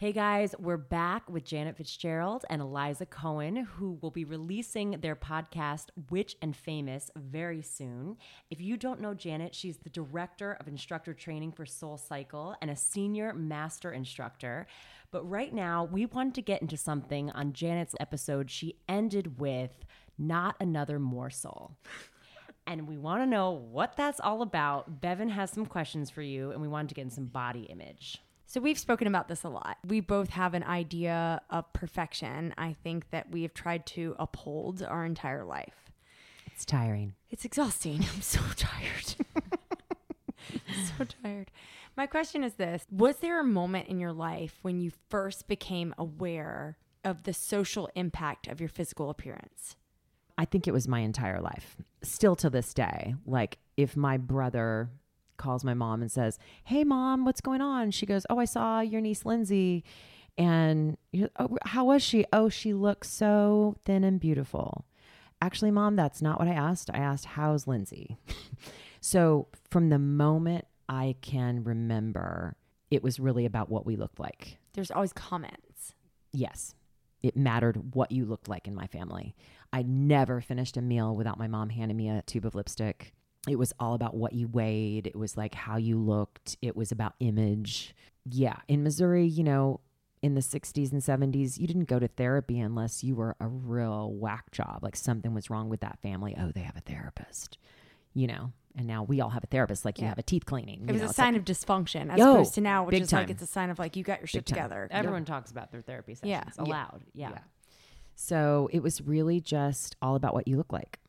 Hey guys, we're back with Janet Fitzgerald and Eliza Cohen, who will be releasing their podcast, Witch and Famous, very soon. If you don't know Janet, she's the director of instructor training for Soul Cycle and a senior master instructor. But right now, we wanted to get into something on Janet's episode. She ended with Not Another Morsel. And we want to know what that's all about. Bevan has some questions for you, and we wanted to get in some body image. So we've spoken about this a lot. We both have an idea of perfection. I think that we have tried to uphold our entire life. It's tiring. It's exhausting. I'm so tired. so tired. My question is this Was there a moment in your life when you first became aware of the social impact of your physical appearance? I think it was my entire life. Still to this day. Like, if my brother calls my mom and says, Hey, mom, what's going on? She goes, Oh, I saw your niece Lindsay. And oh, how was she? Oh, she looks so thin and beautiful. Actually, mom, that's not what I asked. I asked, How's Lindsay? so, from the moment I can remember, it was really about what we looked like. There's always comments. Yes. It mattered what you looked like in my family. I never finished a meal without my mom handing me a tube of lipstick it was all about what you weighed. It was like how you looked. It was about image. Yeah. In Missouri, you know, in the 60s and 70s, you didn't go to therapy unless you were a real whack job. Like something was wrong with that family. Oh, they have a therapist, you know? And now we all have a therapist, like yeah. you have a teeth cleaning. It was know? a sign like, of dysfunction as yo, opposed to now, which is time. like it's a sign of like you got your shit together. Everyone yeah. talks about their therapy sessions yeah. aloud. Yeah. yeah. So it was really just all about what you look like.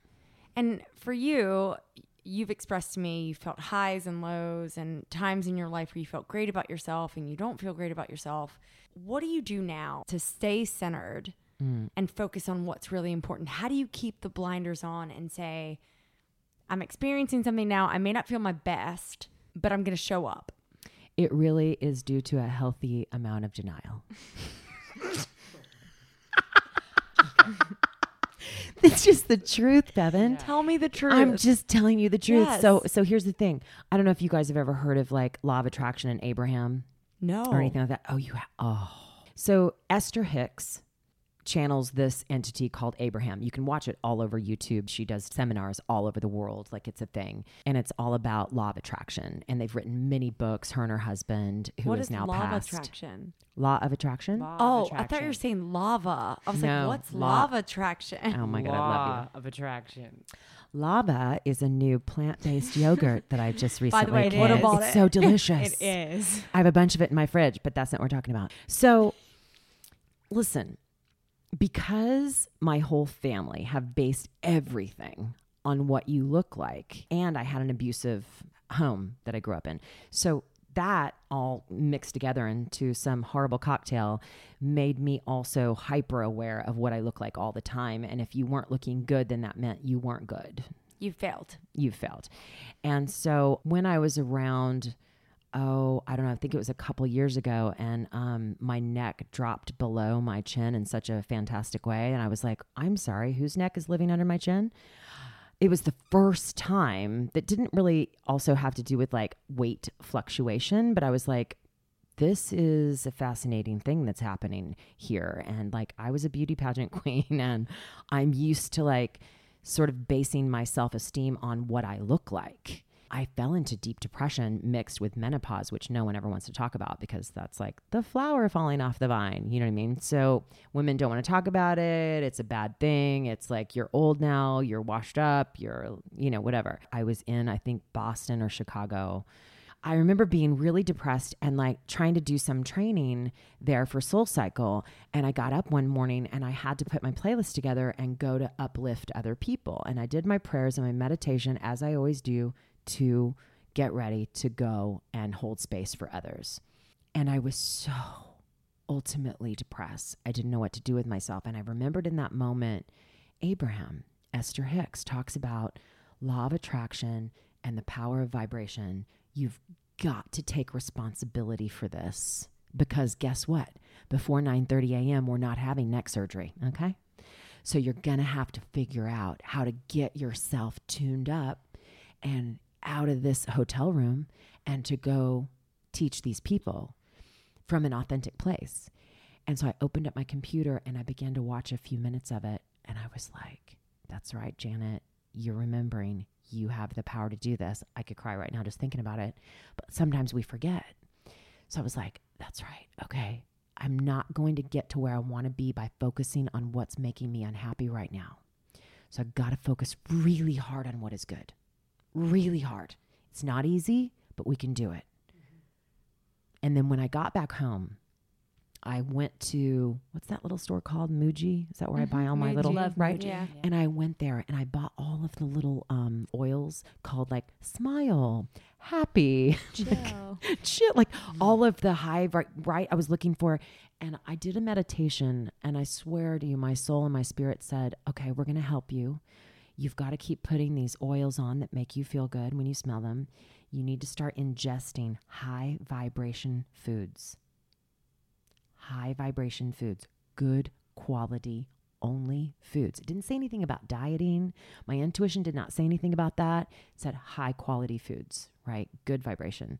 And for you, you've expressed to me you felt highs and lows and times in your life where you felt great about yourself and you don't feel great about yourself. What do you do now to stay centered mm. and focus on what's really important? How do you keep the blinders on and say, I'm experiencing something now. I may not feel my best, but I'm going to show up? It really is due to a healthy amount of denial. it's just the truth, Bevan. Yeah. Tell me the truth. I'm just telling you the truth. Yes. So so here's the thing. I don't know if you guys have ever heard of like law of attraction and Abraham. No. Or anything like that. Oh, you have oh. So Esther Hicks channels this entity called Abraham. You can watch it all over YouTube. She does seminars all over the world, like it's a thing. And it's all about law of attraction. And they've written many books, her and her husband, who what is, is now law passed. of attraction? Law of attraction? Law oh, of attraction. I thought you were saying lava. I was no, like, what's law, law of attraction? Oh my God, law I love you. of attraction. Lavva is a new plant-based yogurt that I just recently. By the way, it what about it's it? so delicious. it is. I have a bunch of it in my fridge, but that's not what we're talking about. So, listen, because my whole family have based everything on what you look like, and I had an abusive home that I grew up in. So that all mixed together into some horrible cocktail made me also hyper aware of what I look like all the time. And if you weren't looking good, then that meant you weren't good. You failed. You failed. And so when I was around oh, I don't know, I think it was a couple years ago, and um, my neck dropped below my chin in such a fantastic way. And I was like, I'm sorry, whose neck is living under my chin? It was the first time that didn't really also have to do with like weight fluctuation, but I was like, this is a fascinating thing that's happening here. And like, I was a beauty pageant queen, and I'm used to like sort of basing my self esteem on what I look like I fell into deep depression mixed with menopause, which no one ever wants to talk about because that's like the flower falling off the vine. You know what I mean? So women don't want to talk about it. It's a bad thing. It's like you're old now, you're washed up, you're, you know, whatever. I was in, I think, Boston or Chicago. I remember being really depressed and like trying to do some training there for Soul Cycle. And I got up one morning and I had to put my playlist together and go to uplift other people. And I did my prayers and my meditation as I always do to get ready to go and hold space for others. And I was so ultimately depressed. I didn't know what to do with myself. And I remembered in that moment, Abraham, Esther Hicks talks about law of attraction and the power of vibration. You've got to take responsibility for this because guess what? Before 9:30 a.m., we're not having neck surgery, okay? So you're going to have to figure out how to get yourself tuned up and out of this hotel room and to go teach these people. from an authentic place. And so I opened up my computer and I began to watch a few minutes of it. And I was like, that's right, Janet, you're remembering you have the power to do this. I could cry right now just thinking about it. But sometimes we forget. So I was like, that's right. Okay. I'm not going to get to where I want to be by focusing on what's making me unhappy right now. So I got to focus really hard on what is good. Really hard. It's not easy, but we can do it. Mm-hmm. And then when I got back home, I went to what's that little store called? Muji? Is that where I buy all my mm-hmm. little Muji. Love right? Muji. Yeah. And I went there and I bought all of the little um, oils called like Smile, Happy, Chill. shit, like mm-hmm. all of the high right, right I was looking for. And I did a meditation, and I swear to you, my soul and my spirit said, "Okay, we're gonna help you. You've got to keep putting these oils on that make you feel good when you smell them. You need to start ingesting high vibration foods." high vibration foods, good quality only foods. It didn't say anything about dieting. My intuition did not say anything about that. It said high quality foods, right? Good vibration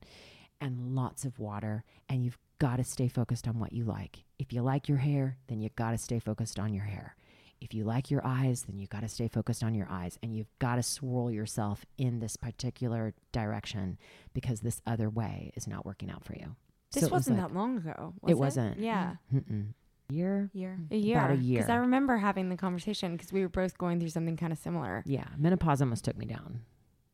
and lots of water. And you've got to stay focused on what you like. If you like your hair, then you've got to stay focused on your hair. If you like your eyes, then you've got to stay focused on your eyes and you've got to swirl yourself in this particular direction because this other way is not working out for you. This So it was wasn't like- that long ago. It was wasn't. Yeah. Mm-mm. Year? Year. Mm-hmm. A year. About a Because I remember having the conversation because we were both going through something kind of similar. Yeah. Menopause almost took me down.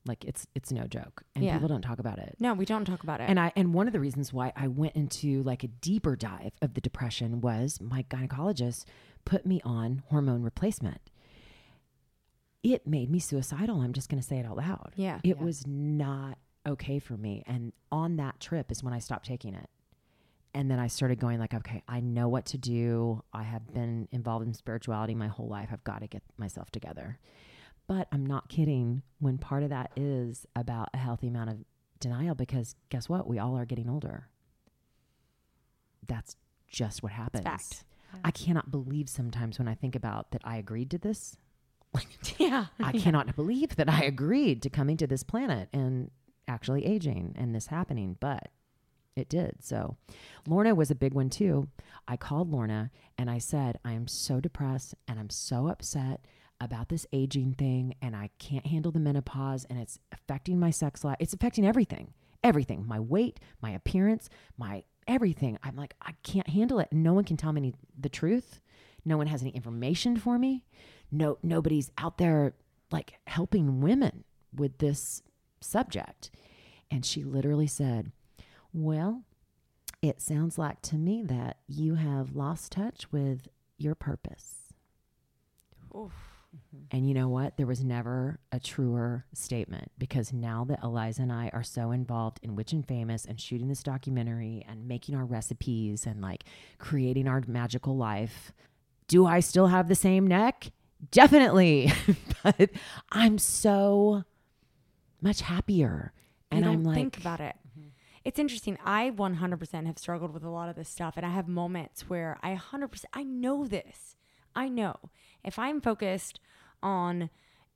Like it's it's no joke. And Yeah. people don't talk about it. No, we don't talk about it. And I and one of the reasons why I went into like a deeper dive of the depression was my gynecologist put me on hormone replacement. It made me suicidal. I'm just going to say it out loud. yeah. It Yeah. was not okay for me. And on that trip is when I stopped taking it. And then I started going like, okay, I know what to do. I have been involved in spirituality my whole life. I've got to get myself together. But I'm not kidding when part of that is about a healthy amount of denial because guess what? We all are getting older. That's just what happens. fact. I cannot believe sometimes when I think about that I agreed to this. yeah. I cannot believe that I agreed to coming to this planet and actually aging and this happening, but it did. So, Lorna was a big one too. I called Lorna and I said, I am so depressed and I'm so upset about this aging thing and I can't handle the menopause and it's affecting my sex life. It's affecting everything. Everything. My weight, my appearance, my everything. I'm like, I can't handle it. No one can tell me any, the truth. No one has any information for me. No nobody's out there like helping women with this subject. And she literally said, Well, it sounds like to me that you have lost touch with your purpose. Oof. Mm-hmm. And you know what? There was never a truer statement because now that Eliza and I are so involved in Witch and Famous and shooting this documentary and making our recipes and like creating our magical life, do I still have the same neck? Definitely. but I'm so much happier. And don't I'm like, think about it. Mm-hmm. It's interesting. I 100% have struggled with a lot of this stuff, and I have moments where I 100%, I know this. I know if I'm focused on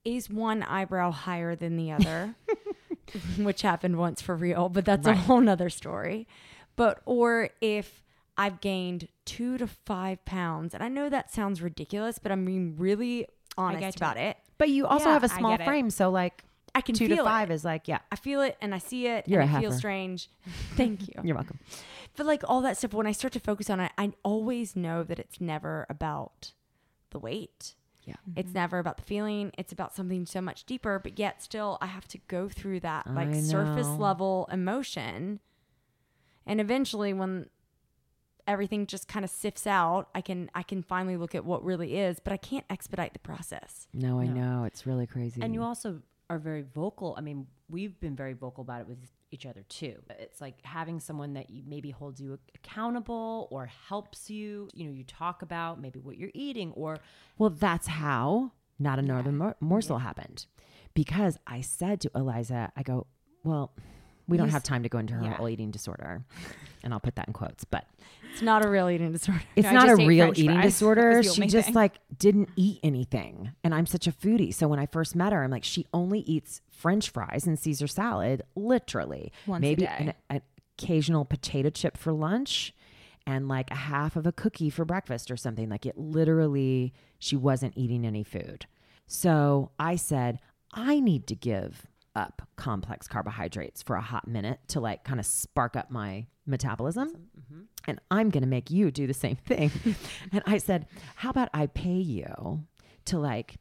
is one eyebrow higher than the other, which happened once for real, but that's a whole nother story. But, or if I've gained two to five pounds, and I know that sounds ridiculous, but I'm being really honest about it. but you also Yeah, have a small it. frame. So, like, I can two feel to five it. is like, yeah, I feel it and I see it You're and a it feels strange. Thank you. you're welcome. But like all that stuff, when I start to focus on it, I always know that it's never about the weight. Yeah. It's mm-hmm. never about the feeling. It's about something so much deeper. But yet, still, I have to go through that like I surface level emotion. And eventually, when everything just kind of sifts out, I can I can finally look at what really is. But I can't expedite the process. No, I No. know. It's really crazy. And you also are very vocal. I mean, we've been very vocal about it with each other too. It's like having someone that you maybe holds you accountable or helps you. You know, you talk about maybe what you're eating or Well, that's how not another mor- morsel happened. Because I said to Eliza, I go, well, we don't have time to go into her yeah. whole eating disorder. And I'll put that in quotes, but It's not a real eating disorder. it's I not a real French eating fries. Disorder. She just thing. like didn't eat anything. And I'm such a foodie. So when I first met her, I'm like, she only eats French fries and Caesar salad, literally. Once Maybe. An, an occasional potato chip for lunch. and like a half of a cookie for breakfast or something. Like it literally, she wasn't eating any food. So I said, I need to give up complex carbohydrates for a hot minute to like kind of spark up my metabolism. Mm-hmm. And I'm going to make you do the same thing. and I said, How about I pay you to like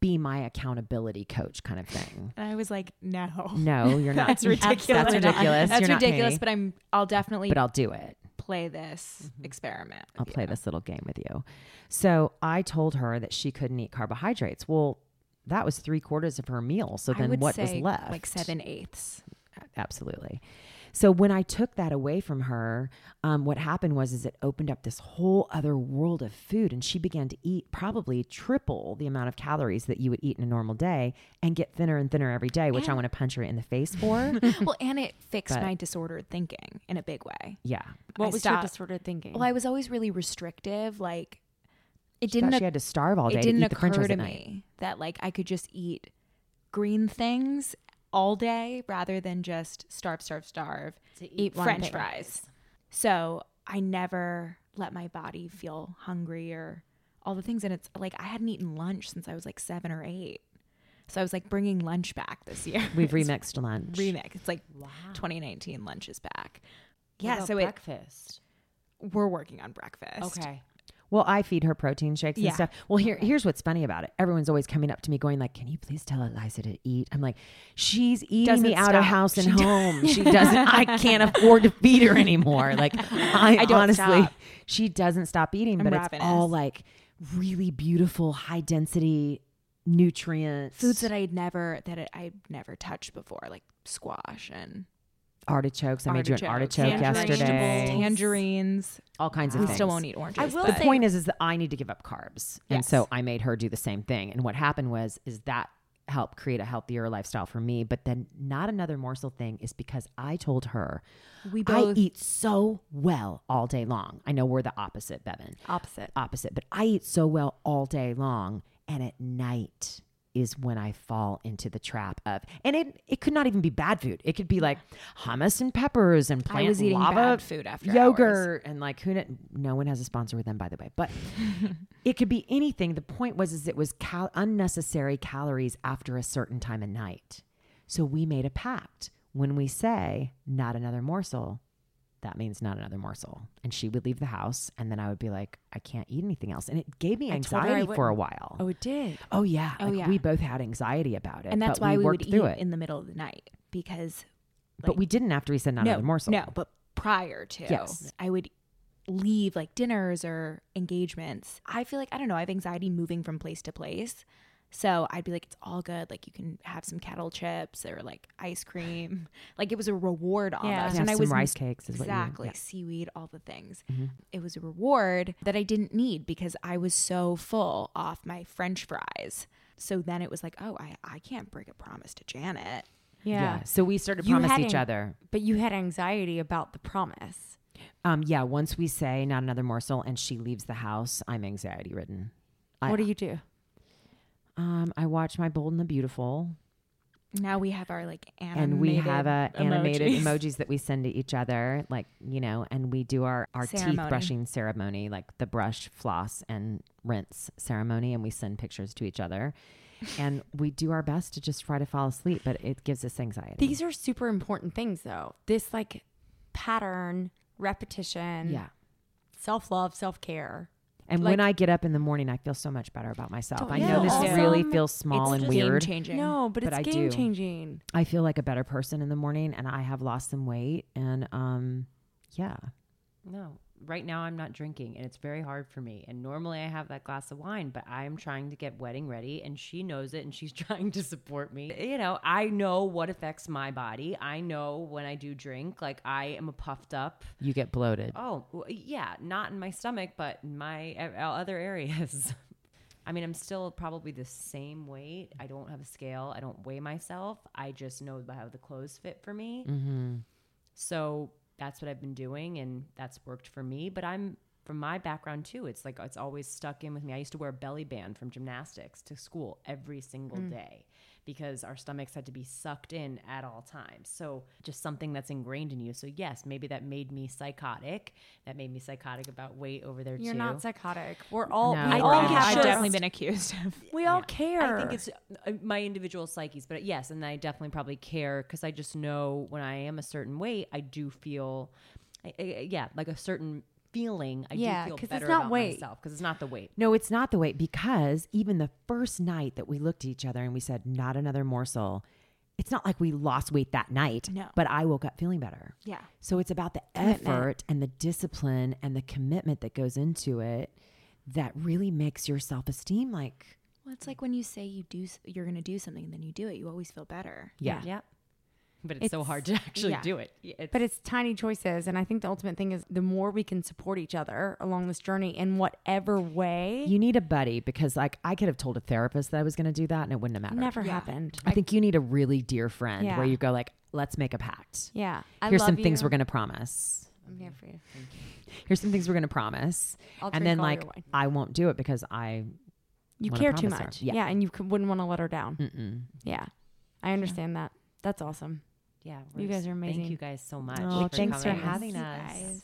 be my accountability coach kind of thing? And I was like, no. No, you're not. That's ridiculous. That's ridiculous. That's You're ridiculous, but I'm I'll definitely But I'll do it. play this mm-hmm. experiment. I'll with play this little game with you. So I told her that she couldn't eat carbohydrates. Well, that was three quarters of her meal. So I then would what was left? Like seven eighths. Absolutely. So when I took that away from her, um, what happened was is it opened up this whole other world of food, and she began to eat probably triple the amount of calories that you would eat in a normal day, and get thinner and thinner every day, which I want to punch her in the face for. well, and it fixed But- my disordered thinking in a big way. yeah, What I was stopped- your disordered thinking? Well, I was always really restrictive. Like, it didn't. she had to starve all day it didn't French occur to night. me that like I could just eat green things all day rather than just starve, starve, starve, To eat eat French fries. So I never let my body feel hungry or all the things. And it's like I hadn't eaten lunch since I was like seven or eight. So I was like bringing lunch back this year. We've remixed lunch. remix. It's like Wow. 2019 lunch is back. Yeah, so it, breakfast. we're working on breakfast. Okay. Well, I feed her protein shakes and stuff. Well, here here's what's funny about it. Everyone's always coming up to me going like, "Can you please tell Eliza to eat?" I'm like, "She's eating Doesn't me out of house and She home. she doesn't. I can't afford to feed her anymore. Like, I, I don't honestly, stop. she doesn't stop eating. I'm but it's all like really beautiful, high density nutrients, Foods that I'd never that I'd never touched before, like squash and artichokes. I made you an artichokes, artichoke tangerines, yesterday. Tangerines. All kinds of We things. still won't eat oranges. I will the say- point is is that I need to give up carbs. And Yes. so I made her do the same thing. And what happened was is that helped create a healthier lifestyle for me. But then not another morsel thing is because I told her we both- I eat so well all day long. I know we're the opposite, Bevan. opposite. Opposite, but I eat so well all day long. And at night is when I fall into the trap of and it it could not even be bad food. It could be like hummus and peppers and plant I was eating Lavva bad food after yogurt and like who no one has a sponsor with them by the way. But it could be anything. The point was is it was cal- unnecessary calories after a certain time of night. So we made a pact when we say not another morsel that means not another morsel and she would leave the house and then i would be like i can't eat anything else and it gave me I told her I anxiety for a while Oh, it did. oh yeah Oh, like, yeah. we both had anxiety about it and that's but why we, worked would through eat it in the middle of the night because but we didn't after we said not no, another morsel No, but prior to, Yes. I would leave like dinners or engagements. I feel like I don't know. I have anxiety moving from place to place. So I'd be like, it's all good. Like you can have some kettle chips or like ice cream. Like it was a reward almost. Yeah. Yeah, and I was rice cakes is what you- exactly yeah. seaweed, all the things. Mhm. It was a reward that I didn't need because I was so full off my French fries. So then it was like, oh, I, I can't break a promise to Janet. Yeah. So we started to You promise each an- other. But you had anxiety about the promise. Um, yeah, once we say not another morsel and she leaves the house, I'm anxiety ridden. I, what do you do? Um, I watch my Bold and the Beautiful, Now we have our like animated and we have uh, animated emojis. emojis that we send to each other, like you know, and we do our our teeth brushing ceremony, like the brush, floss, and rinse ceremony, and we send pictures to each other, and we do our best to just try to fall asleep, but it gives us anxiety. These are super important things, though. This like pattern, repetition, yeah. self love, self care. And Like- when I get up in the morning, I feel so much better about myself. I know this also- really feels small it's and just weird. game changing. No, but But it's I game do. changing. I feel like a better person in the morning and I have lost some weight and um yeah. No, right now I'm not drinking and it's very hard for me. And normally I have that glass of wine, but I'm trying to get wedding ready and she knows it and she's trying to support me. You know, I know what affects my body. I know when I do drink, like I am a puffed up. You get bloated. Oh, yeah, not in my stomach, but in my uh, other areas. I mean, I'm still probably the same weight. I don't have a scale. I don't weigh myself. I just know how the clothes fit for me. Mm-hmm. So that's what I've been doing, and that's worked for me. But I'm from my background too. It's like it's always stuck in with me. I used to wear a belly band from gymnastics to school every single mm. day because our stomachs had to be sucked in at all times. So just something that's ingrained in you. So yes, maybe that made me psychotic. That made me psychotic about weight over there too. You're too. not psychotic. We're all. No, we I all think have I've just- definitely been accused of. We all care. I think it's uh, my individual psyches, but yes, and I definitely probably care because I just know when I am a certain weight, I do feel, I, I- yeah, like a certain feeling. I Yeah, do feel 'cause it's not about weight. myself because it's not the weight. No, it's not the weight because even the first night that we looked at each other and we said, not another morsel, it's not like we lost weight that night. No. But I woke up feeling better. Yeah. So it's about the Commitment. effort and the discipline and the commitment that goes into it that really makes your self esteem like, Well, it's like when you say you do, you're going to do something and then you do it, you always feel better. yeah. Yep. But it's, so hard to actually yeah. do it. It's, But it's tiny choices. And I think the ultimate thing is the more we can support each other along this journey in whatever way, You need a buddy because, like, I could have told a therapist that I was going to do that and it wouldn't have mattered. never Yeah. happened. I think you need a really dear friend Yeah. where you go, like, let's make a pact. Yeah. I Here's love some things we're going to promise. I'm here for you. Here's some things we're going to promise. I'll and then, like. I won't do it because I, You care too much. Yeah. Yeah. and you c- wouldn't want to let her down. mm-mm. Yeah. I understand that. That's awesome. Yeah, You guys are amazing. Thank you guys so oh, much. Oh, for thanks for coming. having You us. guys.